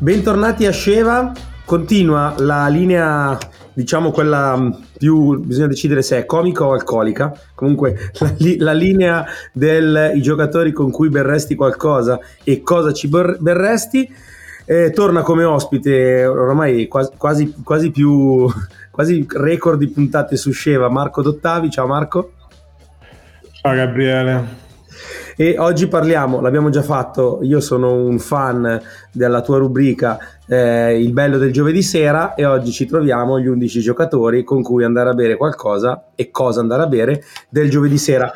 Bentornati a Sceva, continua la linea, diciamo quella mm, più, bisogna decidere se è comica o alcolica, comunque la, la linea dei giocatori con cui berresti qualcosa e cosa ci berresti, eh, torna come ospite ormai quasi, quasi, quasi più, quasi record di puntate su Sceva, Marco Dottavi, ciao Marco. Ciao Gabriele. E oggi parliamo, l'abbiamo già fatto, io sono un fan della tua rubrica eh, Il bello del giovedì sera e oggi ci troviamo gli 11 giocatori con cui andare a bere qualcosa e cosa andare a bere del giovedì sera.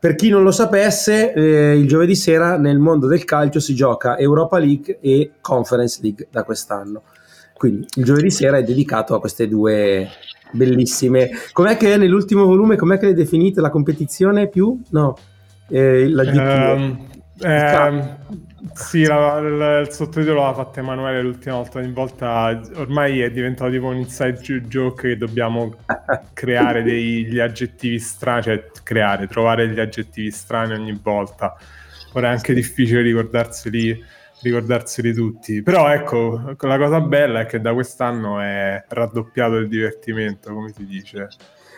Per chi non lo sapesse, eh, il giovedì sera nel mondo del calcio si gioca Europa League e Conference League da quest'anno. Quindi il giovedì sera è dedicato a queste due bellissime. Com'è che nell'ultimo volume? Com'è che l'hai definita la competizione più? No eh, la um, eh, sì, la, la, il sottotitolo l'ha fatto Emanuele l'ultima volta, ogni volta ormai è diventato tipo un inside joke che dobbiamo creare degli aggettivi strani, cioè creare, trovare degli aggettivi strani ogni volta. Ora è anche difficile ricordarseli, ricordarseli tutti. Però ecco, la cosa bella è che da quest'anno è raddoppiato il divertimento, come si dice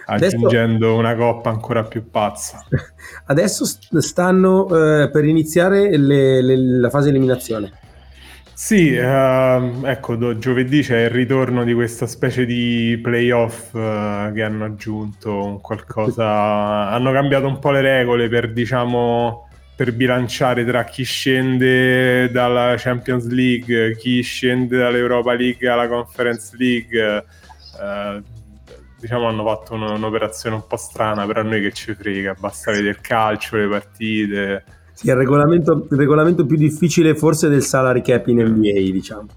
aggiungendo adesso, una coppa ancora più pazza. Adesso stanno eh, per iniziare le, le, la fase eliminazione. Sì, uh, ecco, do, giovedì c'è il ritorno di questa specie di playoff uh, che hanno aggiunto qualcosa, hanno cambiato un po' le regole per, diciamo, per bilanciare tra chi scende dalla Champions League, chi scende dall'Europa League alla Conference League. Uh, diciamo hanno fatto un, un'operazione un po' strana, però a noi che ci frega, basta vedere il calcio, le partite. Sì, il regolamento, il regolamento più difficile forse del salary cap in NBA, diciamo.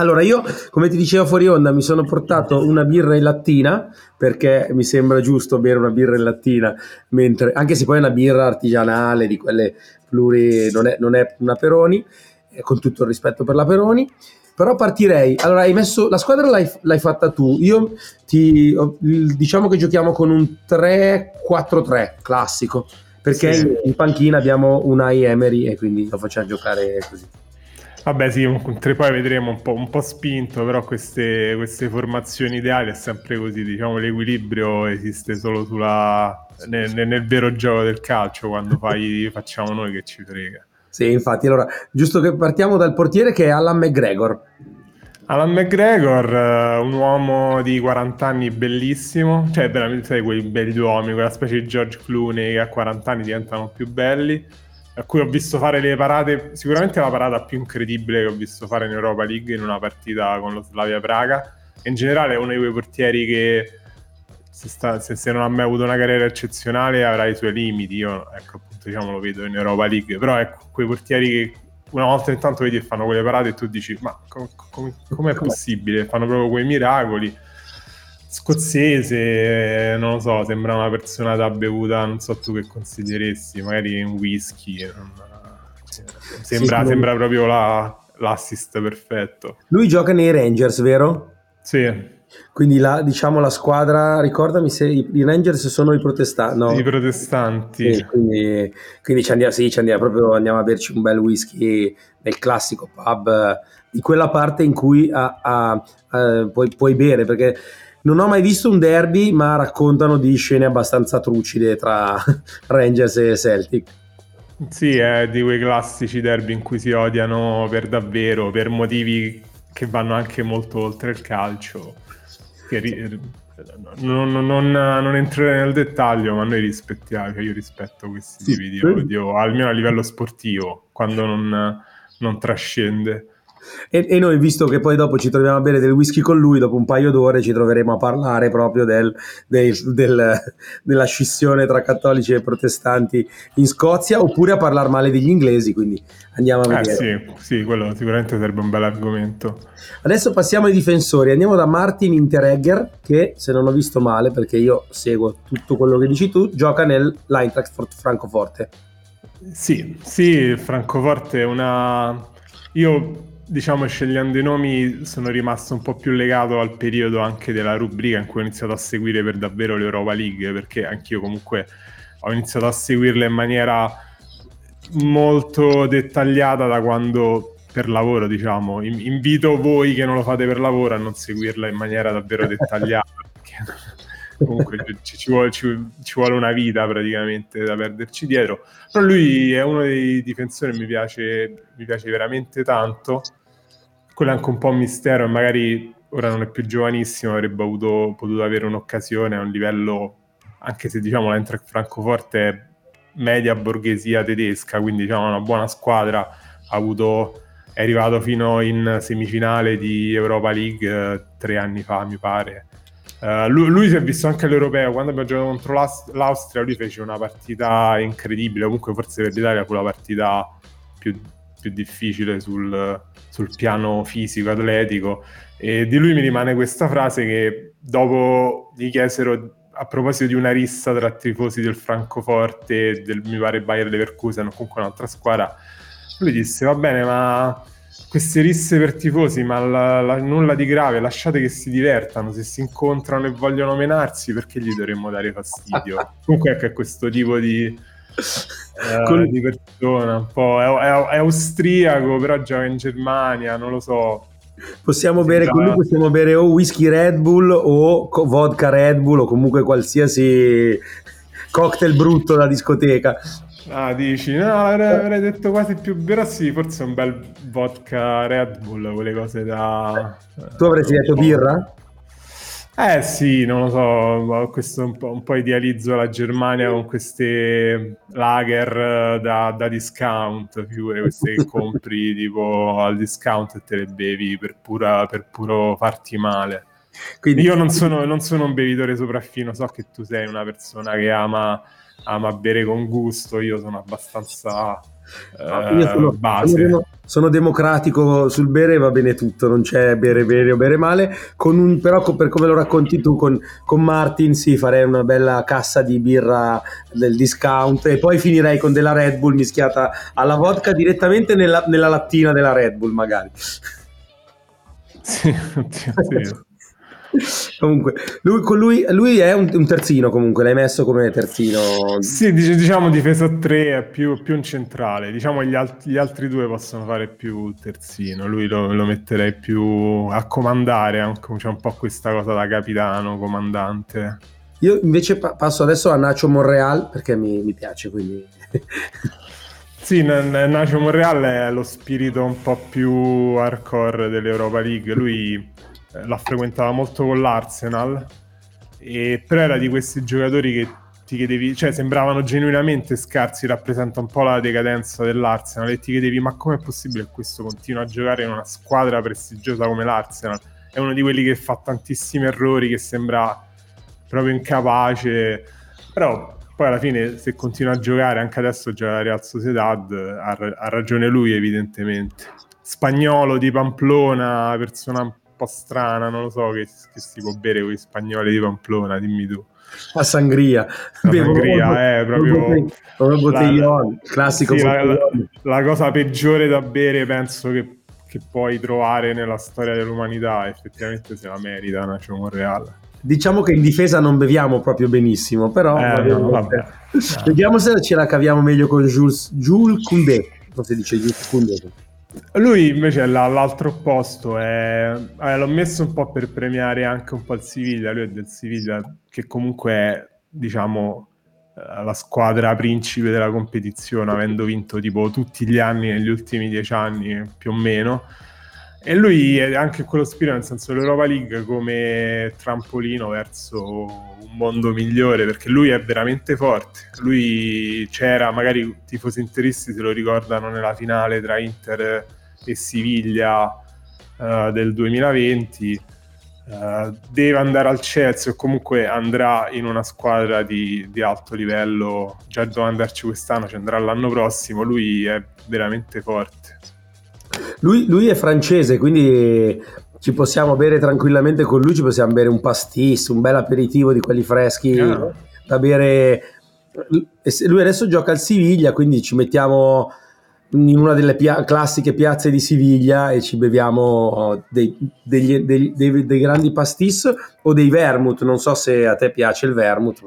Allora, io, come ti dicevo fuori onda, mi sono portato una birra in lattina perché mi sembra giusto bere una birra in lattina, mentre, anche se poi è una birra artigianale di quelle pluri, non è, non è una Peroni, eh, con tutto il rispetto per la Peroni. Però partirei. Allora, hai messo la squadra l'hai, l'hai fatta tu. Io ti diciamo che giochiamo con un 3-4-3 classico. Perché sì. in, in, panchina abbiamo unai Emery e quindi lo facciamo giocare così. Vabbè, sì, un, tre poi vedremo un po', un po spinto, però queste, queste, formazioni ideali è sempre così. Diciamo, l'equilibrio esiste solo sulla, nel, nel, vero gioco del calcio quando fai, facciamo noi che ci frega. Sì, infatti, allora, giusto che partiamo dal portiere che è Alan McGregor. Alan McGregor, uh, un uomo di 40 anni bellissimo, cioè veramente sai, quei belli uomini, quella specie di George Clooney che a 40 anni diventano più belli, a cui ho visto fare le parate, sicuramente la parata più incredibile che ho visto fare in Europa League in una partita con lo Slavia Praga, in generale è uno di quei portieri che se, sta, se, se non ha mai avuto una carriera eccezionale avrà i suoi limiti, io ecco diciamo lo vedo in Europa League, però ecco, quei portieri che una volta in tanto vedi e fanno quelle parate e tu dici ma com- com- com'è possibile? Fanno proprio quei miracoli. Scozzese, non lo so, sembra una persona da bevuta, non so tu che consideressi, magari un whisky. Non... Sembra, sì, sembra proprio la, l'assist perfetto. Lui gioca nei Rangers, vero? Sì. Quindi la, diciamo la squadra, ricordami se i, Rangers sono i protestanti. No. I protestanti. Sì, quindi, quindi ci andiamo, sì, ci andiamo, proprio andiamo a berci un bel whisky nel classico pub di quella parte in cui a, a, a, puoi, puoi bere, perché non ho mai visto un derby, ma raccontano di scene abbastanza trucide tra Rangers e Celtic. Sì, è di quei classici derby in cui si odiano per davvero, per motivi che vanno anche molto oltre il calcio che non, non, non, entrerei nel dettaglio, ma noi rispettiamo, cioè io rispetto questi sì, tipi di odio, almeno a livello sportivo, quando non, non trascende. E, e, noi, visto che poi dopo ci troviamo a bere del whisky con lui, dopo un paio d'ore ci troveremo a parlare proprio del, del, del, della scissione tra cattolici e protestanti in Scozia, oppure a parlare male degli inglesi, quindi andiamo a eh, vedere. Eh, sì, sì, quello sicuramente sarebbe un bel argomento. Adesso passiamo ai difensori, andiamo da Martin Interegger, che se non ho visto male, perché io seguo tutto quello che dici tu, gioca nell'Eintracht Francoforte. Sì, sì, Francoforte è una... Io diciamo, scegliendo i nomi, sono rimasto un po' più legato al periodo anche della rubrica in cui ho iniziato a seguire per davvero l'Europa League, perché anch'io comunque ho iniziato a seguirla in maniera molto dettagliata da quando per lavoro, diciamo. invito voi che non lo fate per lavoro a non seguirla in maniera davvero dettagliata. Comunque ci, ci, vuole, ci, ci, vuole, una vita praticamente da perderci dietro. Però lui è uno dei difensori che mi piace, mi piace veramente tanto. Quello è anche un po' un mistero e magari ora non è più giovanissimo, avrebbe avuto, potuto avere un'occasione a un livello, anche se diciamo l'Eintracht Francoforte è media borghesia tedesca, quindi diciamo una buona squadra, ha avuto, è arrivato fino in semifinale di Europa League eh, tre anni fa, mi pare. Uh, lui, lui, si è visto anche all'Europeo quando abbiamo giocato contro l'Aust- l'Austria. Lui fece una partita incredibile. Comunque, forse per l'Italia fu la partita più, più difficile sul, sul, piano fisico, atletico. E di lui mi rimane questa frase che dopo gli chiesero a proposito di una rissa tra tifosi del Francoforte e del mi pare Bayer Leverkusen o comunque un'altra squadra. Lui disse: Va bene, ma queste risse per tifosi, ma la, la, nulla di grave, lasciate che si divertano, se si incontrano e vogliono menarsi, perché gli dovremmo dare fastidio? Comunque ecco, è questo tipo di, eh, Con... di persona, un po', è, è, è, austriaco, però gioca in Germania, non lo so. Possiamo bere, con lui possiamo bere o whisky Red Bull o vodka Red Bull o comunque qualsiasi cocktail brutto da discoteca. Ah, dici? No, avrei, detto quasi più sì, forse un bel vodka Red Bull, quelle cose da... Tu avresti detto birra? Eh sì, non lo so, questo un po', un po', idealizzo la Germania con queste lager da, da discount, figure queste che compri tipo al discount e te le bevi per, pura, per puro farti male. Quindi io non sono, non sono un bevitore sopraffino, so che tu sei una persona che ama ama bere con gusto, io sono abbastanza eh, io sono, base. Sono, democratico sul bere, va bene tutto, non c'è bere bene o bere male, un, però per come lo racconti tu con, con Martin sì, farei una bella cassa di birra del discount e poi finirei con della Red Bull mischiata alla vodka direttamente nella, nella lattina della Red Bull magari. Sì, sì. comunque, lui, lui, lui è un, un, terzino comunque, l'hai messo come terzino? Sì, diciamo difesa 3 è più, più un centrale, diciamo gli, alt- gli, altri due possono fare più terzino, lui lo, lo metterei più a comandare, anche, c'è un po' questa cosa da capitano, comandante. Io invece pa- passo adesso a Nacho Monreal perché mi, mi piace, quindi... Sì, Nacho Monreal è lo spirito un po' più hardcore dell'Europa League. Lui la frequentava molto con l'Arsenal, e, però era di questi giocatori che ti chiedevi, cioè sembravano genuinamente scarsi, rappresenta un po' la decadenza dell'Arsenal e ti chiedevi ma com'è possibile che questo continua a giocare in una squadra prestigiosa come l'Arsenal? È uno di quelli che fa tantissimi errori, che sembra proprio incapace, però poi alla fine se continua a giocare, anche adesso gioca la Real Sociedad, ha, ha ragione lui evidentemente. Spagnolo di Pamplona, persona po' strana, non lo so, che, che si può bere con gli spagnoli di Pamplona, dimmi tu. La sangria. La sangria, è proprio... bottiglione, classico sì, la, la, la, cosa peggiore da bere penso che, che, puoi trovare nella storia dell'umanità, effettivamente se la merita Nacho Monreal. Diciamo che in difesa non beviamo proprio benissimo, però eh, no, vabbè. vediamo se ce la caviamo meglio con Jules, Jules Koundé, non si dice Jules Koundé. Lui invece è l'altro opposto, è... eh, l'ho messo un po' per premiare anche un po' il Siviglia, lui è del Siviglia che comunque è, diciamo, eh, la squadra principe della competizione, avendo vinto tipo tutti gli anni negli ultimi dieci anni più o meno. E lui è anche quello spirito, nel senso l'Europa League come trampolino verso un mondo migliore, perché lui è veramente forte. Lui c'era, magari tifosi interisti se lo ricordano nella finale tra Inter e Siviglia uh, del 2020. Uh, eh, deve andare al Chelsea o comunque andrà in una squadra di, di alto livello. Già doveva andarci quest'anno, ci andrà l'anno prossimo. Lui è veramente forte. Lui, lui, è francese, quindi ci possiamo bere tranquillamente con lui, ci possiamo bere un pastis, un bel aperitivo di quelli freschi yeah. da bere. Lui adesso gioca al Siviglia, quindi ci mettiamo in una delle pia- classiche piazze di Siviglia e ci beviamo dei, degli, dei, dei, dei, grandi pastis o dei vermouth. Non so se a te piace il vermouth.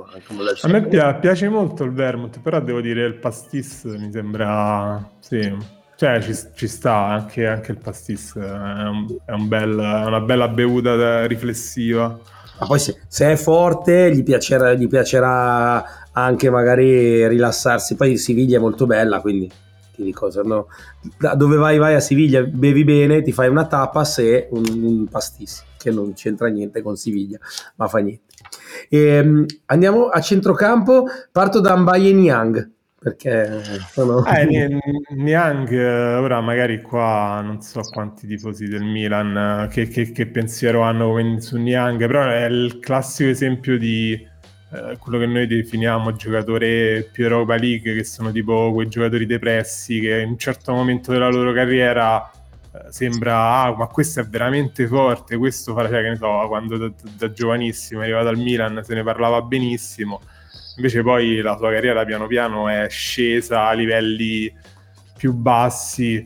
a me piace molto il vermouth, però devo dire il pastis mi sembra... Sì Cioè, ci, ci sta anche, anche, il pastis, è, un, è un bel, una bella bevuta da, riflessiva. Ma poi se, se, è forte gli piacerà, gli piacerà anche magari rilassarsi. Poi Siviglia è molto bella, quindi ti dico, no, da dove vai vai a Siviglia, bevi bene, ti fai una tapas e un, un pastis, che non c'entra niente con Siviglia, ma fa niente. E, ehm, andiamo a centrocampo, parto da Mbaye Niang perché sono... Eh, Niang, ora magari qua non so quanti tifosi del Milan che, che, che pensiero hanno su Niang, però è il classico esempio di eh, quello che noi definiamo giocatore più Europa League, che sono tipo quei giocatori depressi che in un certo momento della loro carriera eh, sembra, ah, ma questo è veramente forte, questo farà, cioè, che ne so, quando da, da giovanissimo è arrivato al Milan se ne parlava benissimo Invece poi la sua carriera piano piano è scesa a livelli più bassi.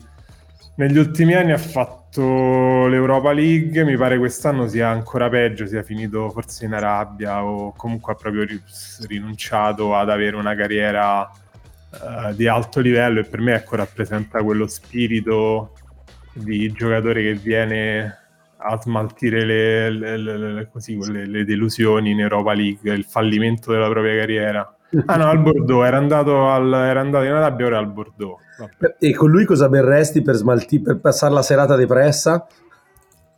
Negli ultimi anni ha fatto l'Europa League, mi pare quest'anno sia ancora peggio, sia finito forse in Arabia o comunque ha proprio rinunciato ad avere una carriera uh, di alto livello e per me ecco rappresenta quello spirito di giocatore che viene a smaltire le, le, le, così, le, delusioni in Europa League, il fallimento della propria carriera. Ah no, al Bordeaux, era andato, al, era andato in Arabia, ora al Bordeaux. Vabbè. E con lui cosa berresti per, smalti, per passare la serata depressa?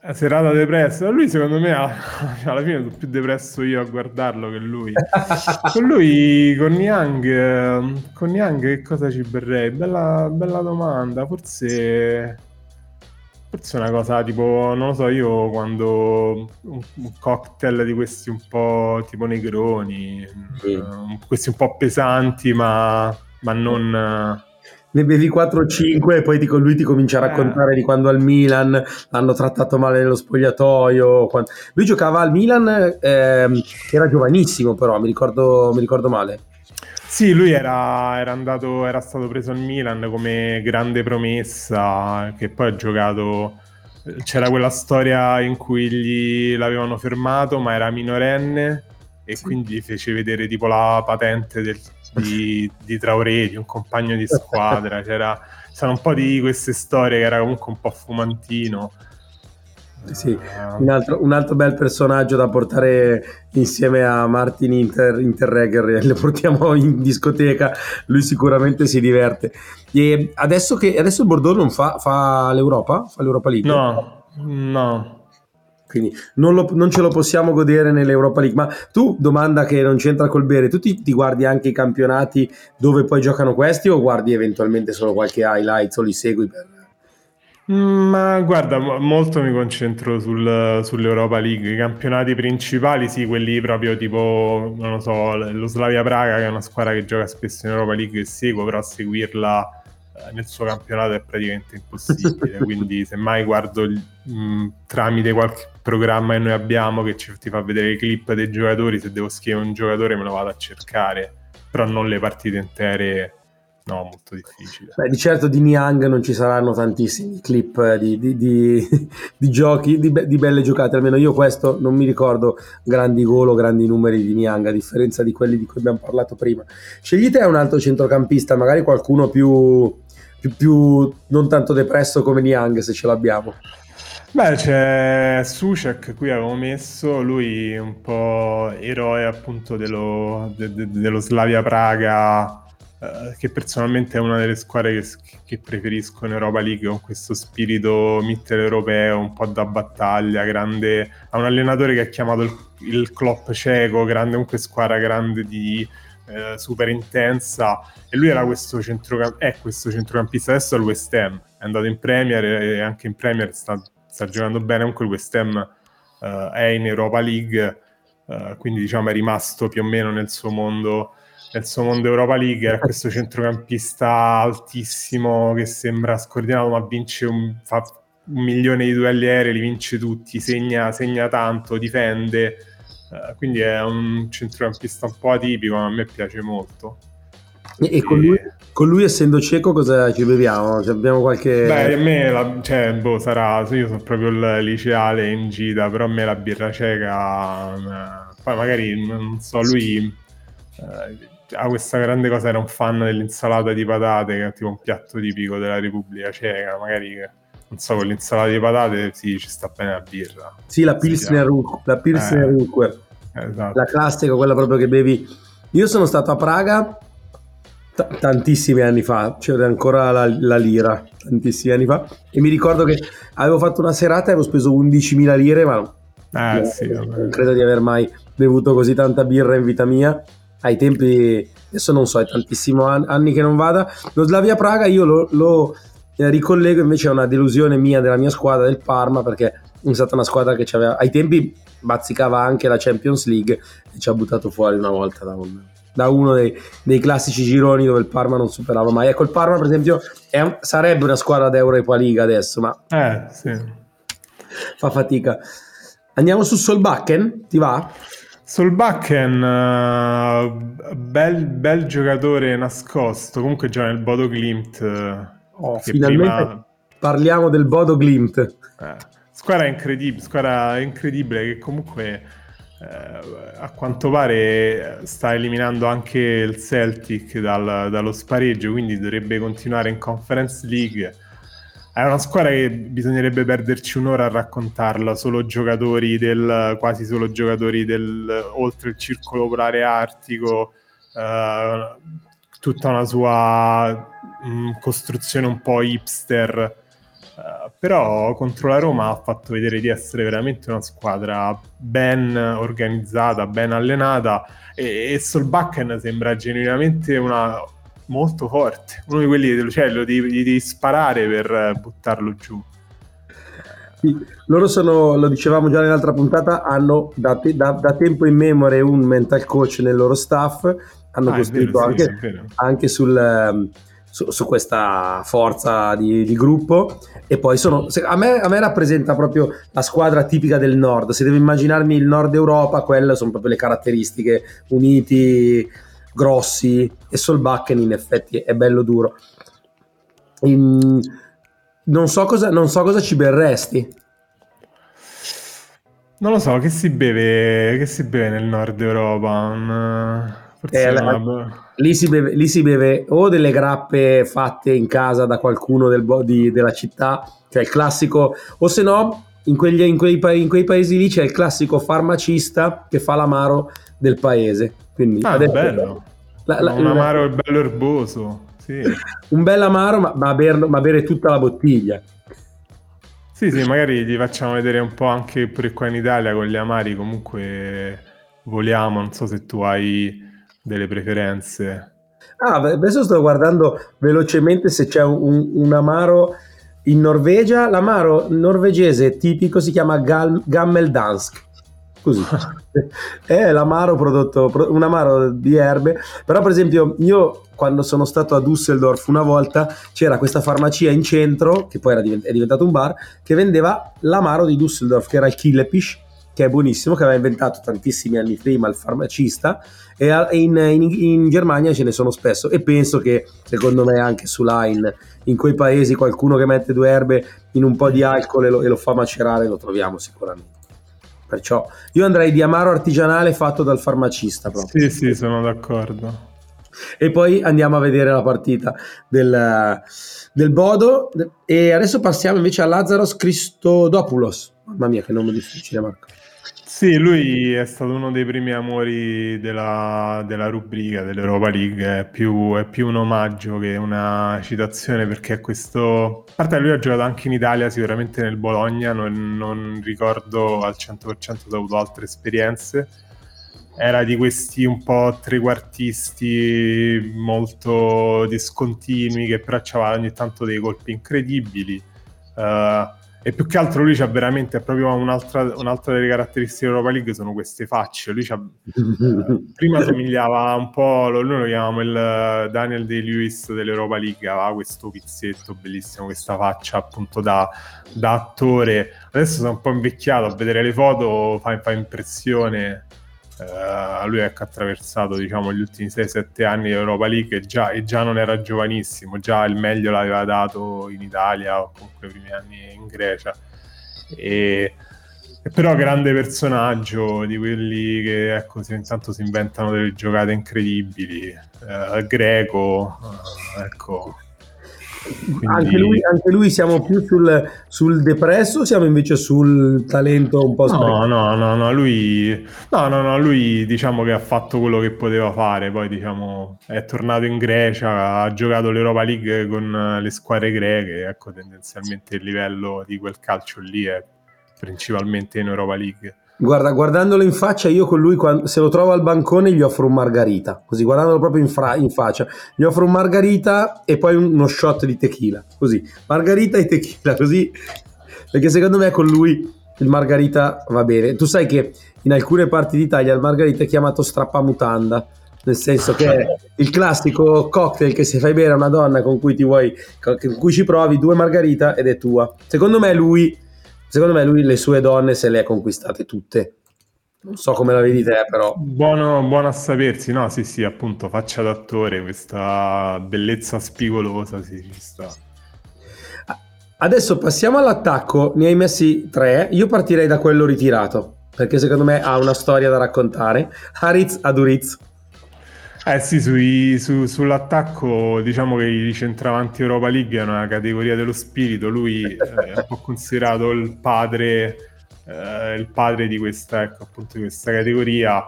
La serata depressa, lui secondo me ha, alla fine sono più depresso io a guardarlo che lui. con lui, con Niang, con Niang che cosa ci berrei? Bella, bella domanda, forse Forse è una cosa tipo, non lo so, io quando un, un cocktail di questi un po' tipo negroni, sì. uh, questi un po' pesanti, ma, ma non... Ne bevi 4 o 5 e poi con lui ti comincia a eh. raccontare eh. di quando al Milan l'hanno trattato male nello spogliatoio. Quando... Lui giocava al Milan, eh, era giovanissimo però, mi ricordo, mi ricordo male. Sì, lui era, era, andato, era stato preso al Milan come grande promessa, che poi ha giocato. C'era quella storia in cui gli l'avevano fermato, ma era minorenne e sì. quindi gli fece vedere tipo la patente del, di, di Traoré, di un compagno di squadra. C'era, c'era un po' di queste storie che era comunque un po' fumantino. Sì, un altro, un altro, bel personaggio da portare insieme a Martin Inter, Interregger, le portiamo in discoteca, lui sicuramente si diverte. E adesso che adesso il Bordeaux non fa, fa l'Europa? Fa l'Europa League? No, no. Quindi non, lo, non, ce lo possiamo godere nell'Europa League. Ma tu, domanda che non c'entra col bere, tu ti, ti guardi anche i campionati dove poi giocano questi o guardi eventualmente solo qualche highlights o li segui per ma guarda, molto mi concentro sul, sull'Europa League. I campionati principali, sì, quelli proprio tipo, non lo so, lo Slavia Praga, che è una squadra che gioca spesso in Europa League, e seguo, però seguirla eh, nel suo campionato è praticamente impossibile. Quindi, semmai guardo mh, tramite qualche programma che noi abbiamo che ci, ti fa vedere i clip dei giocatori, se devo scrivere un giocatore me lo vado a cercare, però non le partite intere No, molto difficile. Beh, di certo di Niang non ci saranno tantissimi clip eh, di, di, di, di giochi, di, belle giocate, almeno io questo non mi ricordo grandi gol o grandi numeri di Niang, a differenza di quelli di cui abbiamo parlato prima. Scegliete un altro centrocampista, magari qualcuno più, più, più non tanto depresso come Niang, se ce l'abbiamo. Beh, c'è Sucek, qui avevo messo, lui un po' eroe appunto dello, de, de, dello Slavia Praga eh, che personalmente è una delle squadre che, che, preferisco in Europa League con questo spirito mitteleuropeo, un po' da battaglia, grande, ha un allenatore che ha chiamato il, il Klopp cieco, grande comunque squadra grande di eh, super intensa e lui era questo centrocamp- è questo centrocampista. Adesso al West Ham, è andato in Premier e anche in Premier sta, sta giocando bene, comunque il West Ham eh, è in Europa League, eh, quindi diciamo è rimasto più o meno nel suo mondo nel suo mondo Europa League era questo centrocampista altissimo che sembra scordinato ma vince un, fa un milione di duelli aerei, li vince tutti, segna, segna tanto, difende, uh, quindi è un centrocampista un po' atipico ma a me piace molto. E, e con, lui, con, lui, essendo cieco cosa ci beviamo? Cioè, abbiamo qualche... Beh, a me la, cioè, boh, sarà, io sono proprio il liceale in gita, però a me la birra cieca, poi magari, non so, lui... Eh, ha questa grande cosa, era un fan dell'insalata di patate, che è tipo un piatto tipico della Repubblica Ceca, magari non so, con l'insalata di patate sì, ci sta bene la birra. Sì, la Pilsner, Ruk, la Pilsner eh, Rukwer, esatto. la classica, quella proprio che bevi. Io sono stato a Praga t- tantissimi anni fa, c'era ancora la, la, lira, tantissimi anni fa, e mi ricordo che avevo fatto una serata e avevo speso 11.000 lire, ma eh, sì, non credo di aver mai bevuto così tanta birra in vita mia. Ai tempi, adesso non so, è tantissimi anni che non vada. Lo Slavia Praga io lo, lo eh, ricollego invece a una delusione mia della mia squadra del Parma perché è stata una squadra che aveva, ai tempi bazzicava anche la Champions League e ci ha buttato fuori una volta da, un, da uno dei, dei, classici gironi dove il Parma non superava mai. Ecco, il Parma per esempio un, sarebbe una squadra d'Europa League adesso, ma eh, sì. fa fatica. Andiamo su Solbakken, ti va? Solbakken, uh, bel, bel, giocatore nascosto, comunque gioca nel Bodo Glimt. Oh, finalmente prima... parliamo del Bodo Glimt. Eh, squadra incredibile, squadra incredibile che comunque eh, a quanto pare sta eliminando anche il Celtic dal, dallo spareggio, quindi dovrebbe continuare in Conference League è una squadra che bisognerebbe perderci un'ora a raccontarla, solo giocatori del, quasi solo giocatori del, oltre il circolo polare artico, eh, tutta una sua mh, mm, costruzione un po' hipster. Uh, però contro la Roma ha fatto vedere di essere veramente una squadra ben organizzata, ben allenata e, e Solbakken sembra genuinamente una, molto forte. Uno di quelli, cioè, lo devi, gli devi sparare per buttarlo giù. Sì, loro sono, lo dicevamo già nell'altra puntata, hanno da, te, da, da, tempo in memoria un mental coach nel loro staff, hanno ah, costruito vero, anche, sì, anche sul, ehm, su, su, questa forza di, di, gruppo e poi sono, a me, a me, rappresenta proprio la squadra tipica del nord, se devo immaginarmi il nord Europa, quelle sono proprio le caratteristiche, uniti, grossi e Solbakken in effetti è bello duro. In... Non, so cosa, non so cosa ci berresti. Non lo so, che si beve, che si beve nel nord Europa? Eh, la, lì, si beve, lì, si beve, o delle grappe fatte in casa da qualcuno del, di, della città, cioè il classico, o se no in, quegli, in, quei, in, quei, paesi lì c'è il classico farmacista che fa l'amaro del paese. Quindi ah, bello. La, la, un amaro e bello erboso. Sì. un bel amaro, ma, ma, ber, ma, bere tutta la bottiglia. Sì, sì, magari gli facciamo vedere un po' anche pure qua in Italia con gli amari. Comunque voliamo, non so se tu hai delle preferenze. Ah, adesso sto guardando velocemente se c'è un, un amaro in Norvegia. L'amaro norvegese tipico si chiama Gal, Gammeldansk così. è l'amaro prodotto, un amaro di erbe, però per esempio io quando sono stato a Düsseldorf una volta c'era questa farmacia in centro, che poi divent- è diventato un bar, che vendeva l'amaro di Düsseldorf, che era il Killepisch, che è buonissimo, che aveva inventato tantissimi anni prima il farmacista e in, in, in, Germania ce ne sono spesso e penso che secondo me anche su Line in quei paesi qualcuno che mette due erbe in un po' di alcol e lo, e lo fa macerare lo troviamo sicuramente. Perciò io andrei di amaro artigianale fatto dal farmacista. Proprio. Sì, sì, sono d'accordo. E poi andiamo a vedere la partita del, del Bodo. E adesso passiamo invece a Lazaros Christodopoulos. Mamma mia, che nome difficile, Marco. Sì, lui è stato uno dei primi amori della, della rubrica dell'Europa League, è più, è più, un omaggio che una citazione perché questo... A parte lui ha giocato anche in Italia, sicuramente nel Bologna, non, non ricordo al 100% se ha avuto altre esperienze. Era di questi un po' trequartisti molto discontinui che però aveva ogni tanto dei colpi incredibili. Uh, e più che altro lui c'ha veramente proprio un'altra, un'altra delle caratteristiche dell'Europa League sono queste facce. Lui c'ha, eh, prima somigliava un po', noi lo chiamiamo il eh, Daniel De Lewis dell'Europa League, aveva questo pizzetto bellissimo, questa faccia appunto da, da attore. Adesso sono un po' invecchiato, a vedere le foto fa, fa impressione. Uh, lui ha attraversato diciamo, gli ultimi 6-7 anni di Europa League e già, e già, non era giovanissimo, già il meglio l'aveva dato in Italia o comunque i primi anni in Grecia. E Però grande personaggio di quelli che ecco, intanto si inventano delle giocate incredibili. Eh, greco, eh, ecco. Quindi... Anche, lui, anche, lui, siamo più sul, sul, depresso o siamo invece sul talento un po' sprecato? No, no, no, no, lui, no, no, no, lui diciamo che ha fatto quello che poteva fare, poi diciamo è tornato in Grecia, ha giocato l'Europa League con le squadre greche, ecco tendenzialmente il livello di quel calcio lì è principalmente in Europa League. Guarda, guardandolo in faccia, io con lui, quando, se lo trovo al bancone, gli offro un margarita. Così, guardandolo proprio in, fra, in, faccia, gli offro un margarita e poi uno shot di tequila. Così, margarita e tequila, così. Perché secondo me con lui il margarita va bene. Tu sai che in alcune parti d'Italia il margarita è chiamato strappamutanda. Nel senso che è il classico cocktail che se fai bere a una donna con cui ti vuoi, con cui ci provi due margarita ed è tua. Secondo me lui Secondo me lui le sue donne se le ha conquistate tutte. Non so come la vedi te, però. Buono, buono a sapersi, no? Sì, sì, appunto, faccia d'attore, questa bellezza spigolosa, sì, ci sta. Adesso passiamo all'attacco, ne hai messi tre, io partirei da quello ritirato, perché secondo me ha una storia da raccontare. Haritz Aduriz. Eh sì, sui, su, sull'attacco diciamo che i centravanti Europa League è una categoria dello spirito, lui eh, è un po' considerato il padre, eh, il padre di, questa, ecco, appunto, di questa categoria.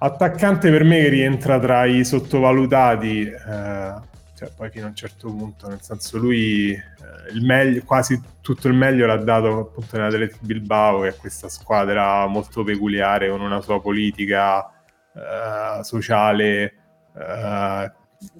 Attaccante per me che rientra tra i sottovalutati, eh, cioè poi fino a un certo punto, nel senso lui eh, il meglio, quasi tutto il meglio l'ha dato appunto nell'Atletico Bilbao, che è questa squadra molto peculiare con una sua politica eh, sociale eh,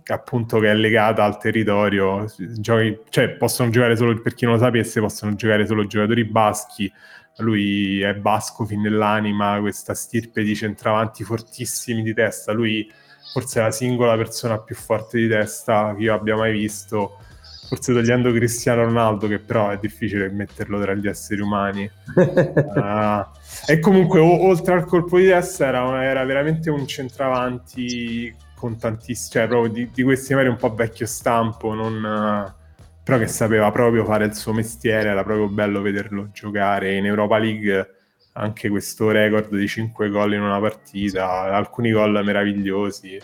che appunto che è legata al territorio. Giochi, cioè possono giocare solo per chi non lo sapesse possono giocare solo giocatori baschi. Lui è basco fin nell'anima questa stirpe di centravanti fortissimi di testa. Lui forse è la singola persona più forte di testa che io abbia mai visto forse togliendo Cristiano Ronaldo, che però è difficile metterlo tra gli esseri umani. uh, e comunque, o, oltre al colpo di testa, era, era, veramente un centravanti con tantissimi, cioè proprio di, di, questi magari un po' vecchio stampo, non, però che sapeva proprio fare il suo mestiere, era proprio bello vederlo giocare in Europa League. Anche questo record di 5 gol in una partita, alcuni gol meravigliosi,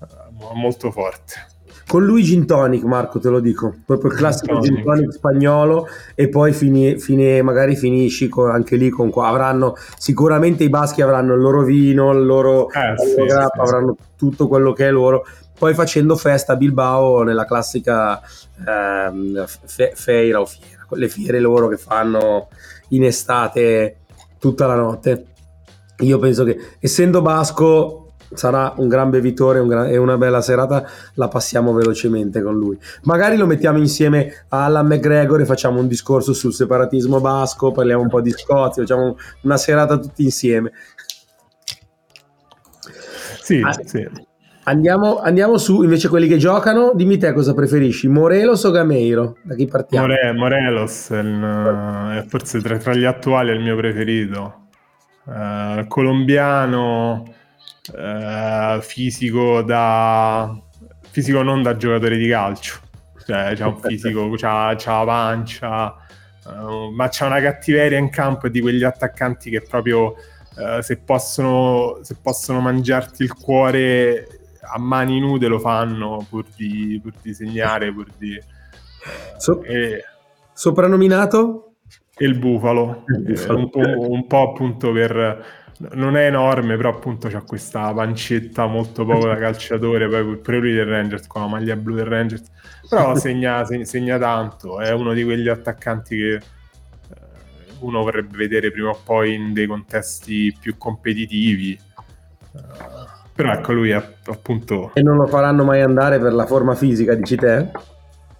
uh, molto forte. Con lui gin tonic, Marco, te lo dico, proprio il classico gin tonic, gin tonic spagnolo e poi fini, fini, magari finisci con, anche lì con qua. Avranno sicuramente i baschi avranno il loro vino, il loro, eh, sì, loro grappa, sì, avranno tutto quello che è loro. Poi facendo festa a Bilbao nella classica ehm, fe, feira o fiera, quelle fiere loro che fanno in estate tutta la notte. Io penso che essendo basco sarà un gran bevitore un gran, e una bella serata la passiamo velocemente con lui. Magari lo mettiamo insieme a Alan McGregor e facciamo un discorso sul separatismo basco, parliamo un po' di Scozia, facciamo una serata tutti insieme. Sì, ah, sì. Andiamo, andiamo, su invece quelli che giocano. Dimmi te cosa preferisci, Morelos o Gameiro? Da chi partiamo? More, Morelos è forse tra, tra, gli attuali è il mio preferito. Uh, colombiano eh, fisico da fisico non da giocatore di calcio cioè c'ha un fisico c'ha, c'ha la pancia uh, ma c'ha una cattiveria in campo di quegli attaccanti che proprio uh, se, possono, se possono mangiarti il cuore a mani nude lo fanno pur di, pur di segnare pur di so- e... soprannominato? il bufalo, il bufalo. Un, po', un po' appunto per non è enorme, però appunto c'ha questa pancetta molto poco da calciatore, poi pure lui del Rangers, con la maglia blu del Rangers, però segna, segna tanto, è uno di quegli attaccanti che eh, uno vorrebbe vedere prima o poi in dei contesti più competitivi. Uh, però ecco lui appunto... E non lo faranno mai andare per la forma fisica, dici te?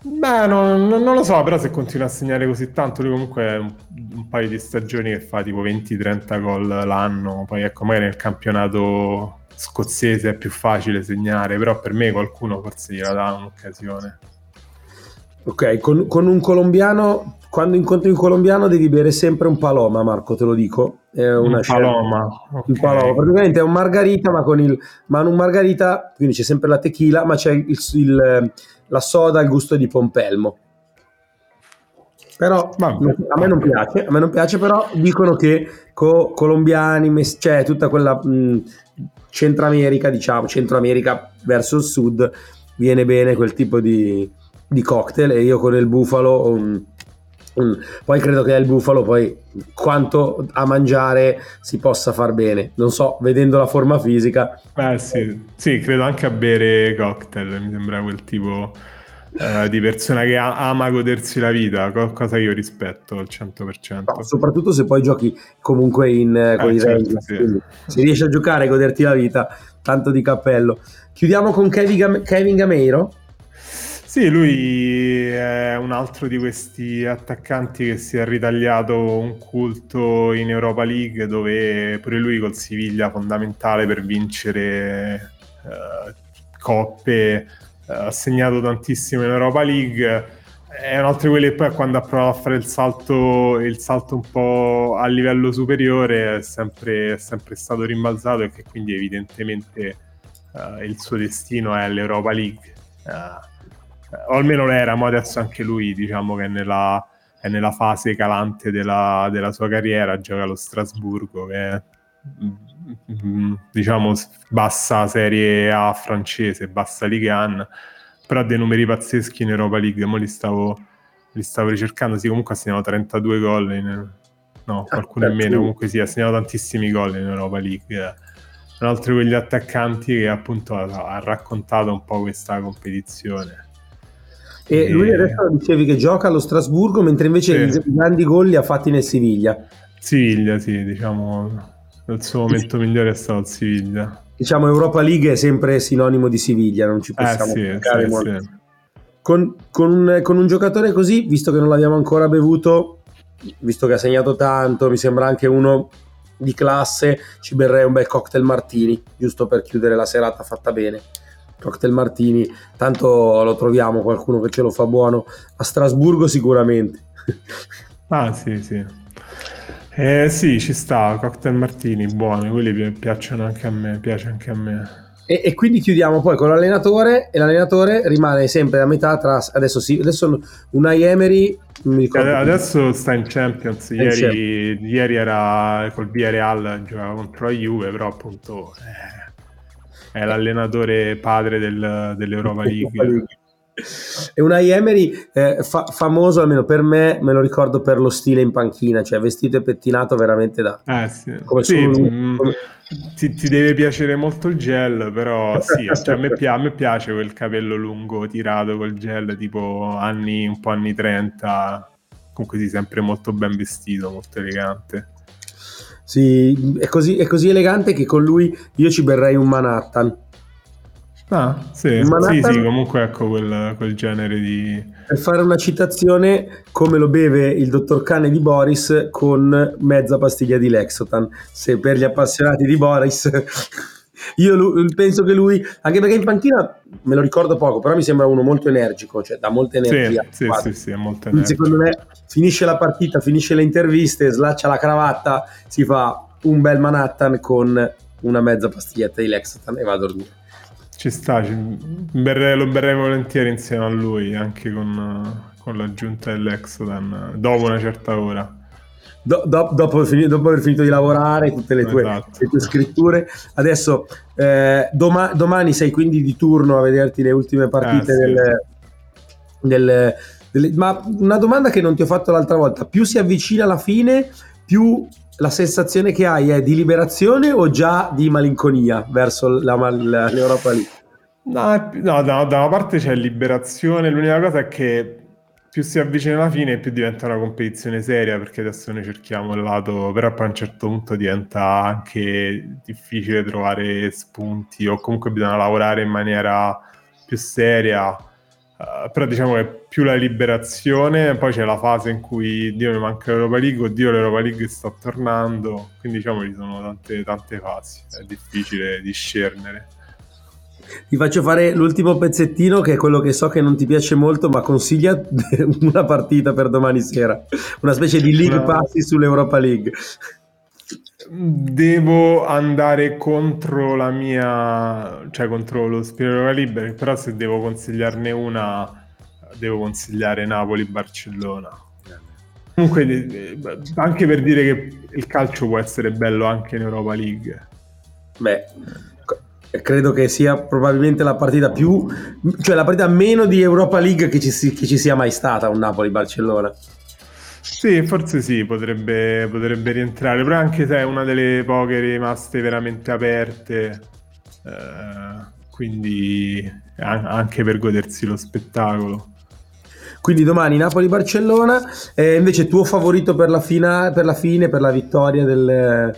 Beh, non, non, lo so, però se continua a segnare così tanto, lui comunque un, un paio di stagioni che fa tipo 20-30 gol l'anno, poi ecco, magari nel campionato scozzese è più facile segnare, però per me qualcuno forse gliela dà un'occasione. Ok, con, con un colombiano, quando incontri un colombiano devi bere sempre un paloma, Marco, te lo dico. È una un paloma. Okay. Un paloma, praticamente è un margarita, ma con il... ma un margarita, quindi c'è sempre la tequila, ma c'è il, il la soda al gusto di pompelmo. Però Vabbè. a me non piace, a me non piace, però dicono che co- colombiani, mes- cioè tutta quella mh, Centro America, diciamo, Centro America verso il sud, viene bene quel tipo di, di cocktail e io con il bufalo um, um, poi credo che il bufalo poi quanto a mangiare si possa far bene non so vedendo la forma fisica eh sì, sì credo anche a bere cocktail mi sembra quel tipo eh, di persona che ama godersi la vita, cosa che io rispetto al 100%. No, soprattutto se poi giochi comunque in, eh, con eh, i certo, Rangers, sì. se riesci a giocare e goderti la vita, tanto di cappello. Chiudiamo con Kevin, Kevin Gameiro. Sì, lui è un altro di questi attaccanti che si è ritagliato un culto in Europa League dove pure lui col Siviglia fondamentale per vincere eh, coppe ha segnato tantissimo in Europa League. È un altro di quelli che poi quando ha provato a fare il salto, il salto un po' a livello superiore è sempre, è sempre stato rimbalzato e che quindi evidentemente uh, il suo destino è l'Europa League. Uh, o almeno lo era, ma adesso anche lui diciamo che è nella, è nella fase calante della, della, sua carriera, gioca allo Strasburgo che è Mm, diciamo bassa serie A francese, bassa Ligue 1, però ha dei numeri pazzeschi in Europa League, mo li stavo, li stavo ricercando, sì comunque ha segnato 32 gol, in, no qualcuno in meno, comunque sì ha segnato tantissimi gol in Europa League, un altro di quegli attaccanti che appunto ha, ha raccontato un po' questa competizione. E, e lui adesso dicevi che gioca allo Strasburgo, mentre invece sì. i grandi gol li ha fatti nel Siviglia. Siviglia, sì, diciamo il suo momento migliore è stato il Siviglia. Diciamo Europa League è sempre sinonimo di Siviglia, non ci possiamo eh, sì, sì, sì. Con, con, un, con, un, giocatore così, visto che non l'abbiamo ancora bevuto, visto che ha segnato tanto, mi sembra anche uno di classe, ci berrei un bel cocktail martini, giusto per chiudere la serata fatta bene. Cocktail martini, tanto lo troviamo qualcuno che ce lo fa buono a Strasburgo sicuramente. Ah sì, sì. Eh sì, ci sta, cocktail martini, buoni, quelli piacciono anche a me, piace anche a me. E, e, quindi chiudiamo poi con l'allenatore e l'allenatore rimane sempre a metà tra adesso sì, adesso Unai Emery adesso sta in Champions ieri, ieri, era col Villarreal giocava contro la Juve però appunto eh, è l'allenatore padre del, dell'Europa League. E una Emery eh, fa- famoso almeno per me, me lo ricordo per lo stile in panchina, cioè vestito e pettinato veramente da... Eh sì, come sì solo... mm, come... Ti, ti, deve piacere molto il gel, però sì, cioè, a, me pi- a, me piace quel capello lungo tirato col gel, tipo anni, un po' anni 30, comunque sì, sempre molto ben vestito, molto elegante. Sì, è così, è così elegante che con lui io ci berrei un Manhattan Ah, sì, sì, sì, comunque ecco quel, quel, genere di... Per fare una citazione, come lo beve il dottor Cane di Boris con mezza pastiglia di Lexotan. Se per gli appassionati di Boris... Io lui, penso che lui, anche perché in panchina me lo ricordo poco, però mi sembra uno molto energico, cioè dà molta energia. Sì, sì, sì, sì, è molto energico. Secondo me finisce la partita, finisce le interviste, slaccia la cravatta, si fa un bel Manhattan con una mezza pastiglietta di Lexotan e va a dormire. Ci sta, ci... Berrei, lo berrei volentieri insieme a lui, anche con, con l'aggiunta dell'Exodan, dopo una certa ora. Do, do, dopo, dopo, aver finito di lavorare, tutte le tue, esatto. le tue scritture. Adesso, eh, doma, domani sei quindi di turno a vederti le ultime partite eh, sì. del, del, del, Ma una domanda che non ti ho fatto l'altra volta: più si avvicina alla fine, più la sensazione che hai è di liberazione o già di malinconia verso la, la, l'Europa lì? No, no, no, da una parte c'è liberazione, l'unica cosa è che più si avvicina alla fine più diventa una competizione seria perché adesso noi cerchiamo il lato, però poi a un certo punto diventa anche difficile trovare spunti o comunque bisogna lavorare in maniera più seria Uh, però diciamo che più la liberazione, poi c'è la fase in cui Dio mi manca l'Europa League, oddio l'Europa League sta tornando, quindi diciamo ci sono tante, tante fasi, è difficile discernere. Ti faccio fare l'ultimo pezzettino che è quello che so che non ti piace molto, ma consiglia una partita per domani sera, una specie di league una... passi sull'Europa League devo andare contro la mia, cioè contro lo Spirito Libera, però se devo consigliarne una, devo consigliare Napoli-Barcellona. Comunque, anche per dire che il calcio può essere bello anche in Europa League. Beh, credo che sia probabilmente la partita più, cioè la partita meno di Europa League che ci, che ci sia mai stata un Napoli-Barcellona. Sì, forse sì, potrebbe, potrebbe, rientrare, però anche se è una delle poche rimaste veramente aperte, eh, quindi anche per godersi lo spettacolo. Quindi domani Napoli-Barcellona, eh, invece tuo favorito per la, fina, per la fine, per la vittoria del,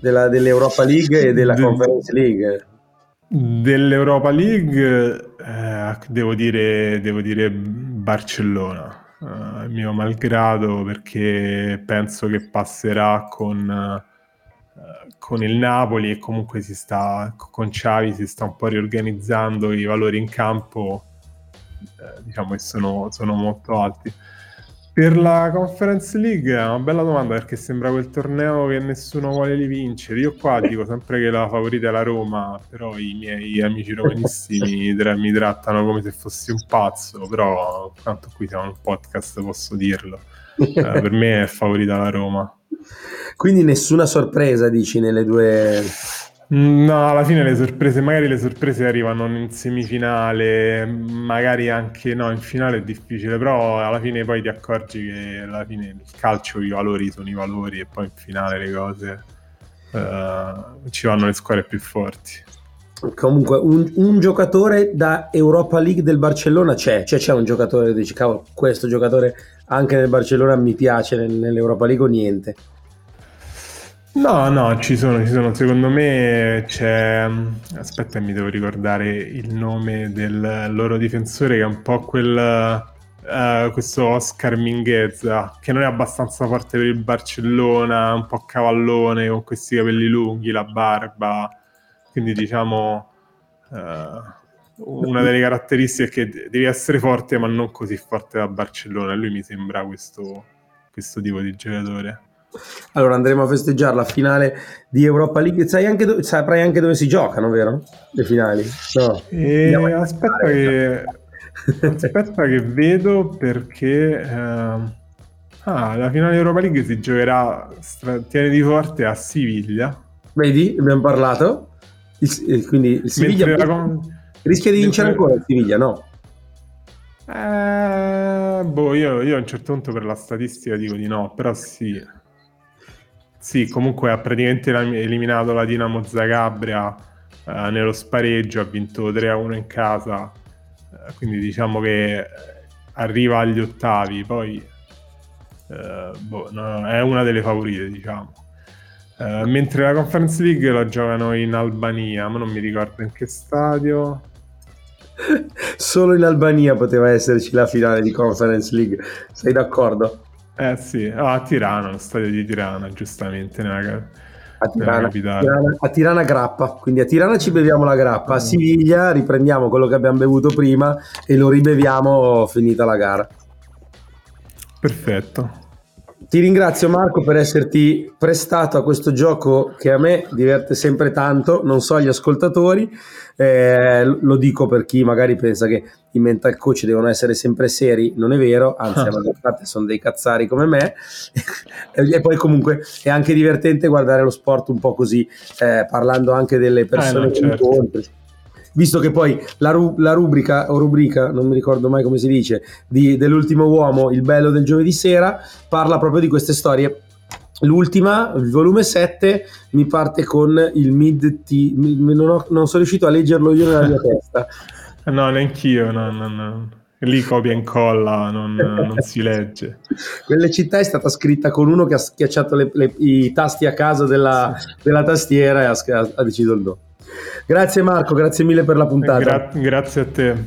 della, dell'Europa League e della Conference League? Dell'Europa League eh, devo, dire, devo dire Barcellona, eh, mio malgrado, perché penso che passerà con, eh, con il Napoli e comunque si sta, con Xavi si sta un po' riorganizzando i valori in campo eh, diciamo che sono, sono, molto alti. Per la Conference League è una bella domanda perché sembra quel torneo che nessuno vuole li vincere. Io qua dico sempre che la favorita è la Roma, però i miei amici romanissimi mi trattano come se fossi un pazzo, però tanto qui siamo un podcast posso dirlo. Eh, per me è favorita la Roma. Quindi nessuna sorpresa dici nelle due No, alla fine le sorprese, magari le sorprese arrivano in semifinale, magari anche no, in finale è difficile, però alla fine poi ti accorgi che alla fine il calcio i valori sono i valori e poi in finale le cose uh, ci vanno le squadre più forti. Comunque, un, un, giocatore da Europa League del Barcellona c'è, cioè c'è un giocatore che dici, cavolo, questo giocatore anche nel Barcellona mi piace, nell'Europa League o niente. No, no, ci sono, ci sono. Secondo me c'è. Aspetta, mi devo ricordare il nome del loro difensore, che è un po' quel. Uh, questo Oscar Minghezza, che non è abbastanza forte per il Barcellona, un po' cavallone con questi capelli lunghi, la barba. Quindi, diciamo. Uh, una delle caratteristiche è che devi essere forte, ma non così forte da Barcellona. Lui mi sembra questo, questo tipo di giocatore. Allora andremo a festeggiare la finale di Europa League. Sai anche do- saprai anche dove si giocano, vero? Le finali. No. E eh, aspetta, che... aspetta che vedo perché... Uh... Ah, la finale di Europa League si giocherà, tiene di forte, a Siviglia. Vedi, abbiamo parlato. Il, quindi il Siviglia con... rischia di vincere Mentre... ancora il Siviglia, no? Eh, boh, io, io, a un certo punto per la statistica dico di no, però sì. Sì, comunque ha praticamente eliminato la Dinamo Zagabria eh, nello spareggio, ha vinto 3-1 in casa, eh, quindi diciamo che arriva agli ottavi, poi eh, boh, no, è una delle favorite, diciamo. Eh, mentre la Conference League la giocano in Albania, ma non mi ricordo in che stadio. Solo in Albania poteva esserci la finale di Conference League, sei d'accordo? Eh sì, oh, a Tirana, lo stadio di Tirana, giustamente, nella, a Tirana, a Tirana, a Tirana grappa, quindi a Tirana ci beviamo la grappa, a Siviglia riprendiamo quello che abbiamo bevuto prima e lo ribeviamo finita la gara. Perfetto. Ti ringrazio Marco per esserti prestato a questo gioco che a me diverte sempre tanto, non so gli ascoltatori, eh, lo dico per chi magari pensa che i mental coach devono essere sempre seri, non è vero, anzi alla parte sono dei cazzari come me. E poi comunque è anche divertente guardare lo sport un po' così, eh, parlando anche delle persone eh, no, certo. che incontri visto che poi la, ru- la, rubrica, o rubrica, non mi ricordo mai come si dice, di, dell'ultimo uomo, il bello del giovedì sera, parla proprio di queste storie. L'ultima, il volume 7, mi parte con il mid T. Non, ho, non sono riuscito a leggerlo io nella mia testa. No, neanch'io, no, no, no. Lì copia e incolla, non, non, si legge. Quelle città è stata scritta con uno che ha schiacciato le, le, i tasti a caso della, della tastiera e ha, ha deciso il do. Grazie Marco, grazie mille per la puntata. Gra- grazie a te.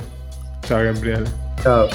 Ciao Gabriele. Ciao.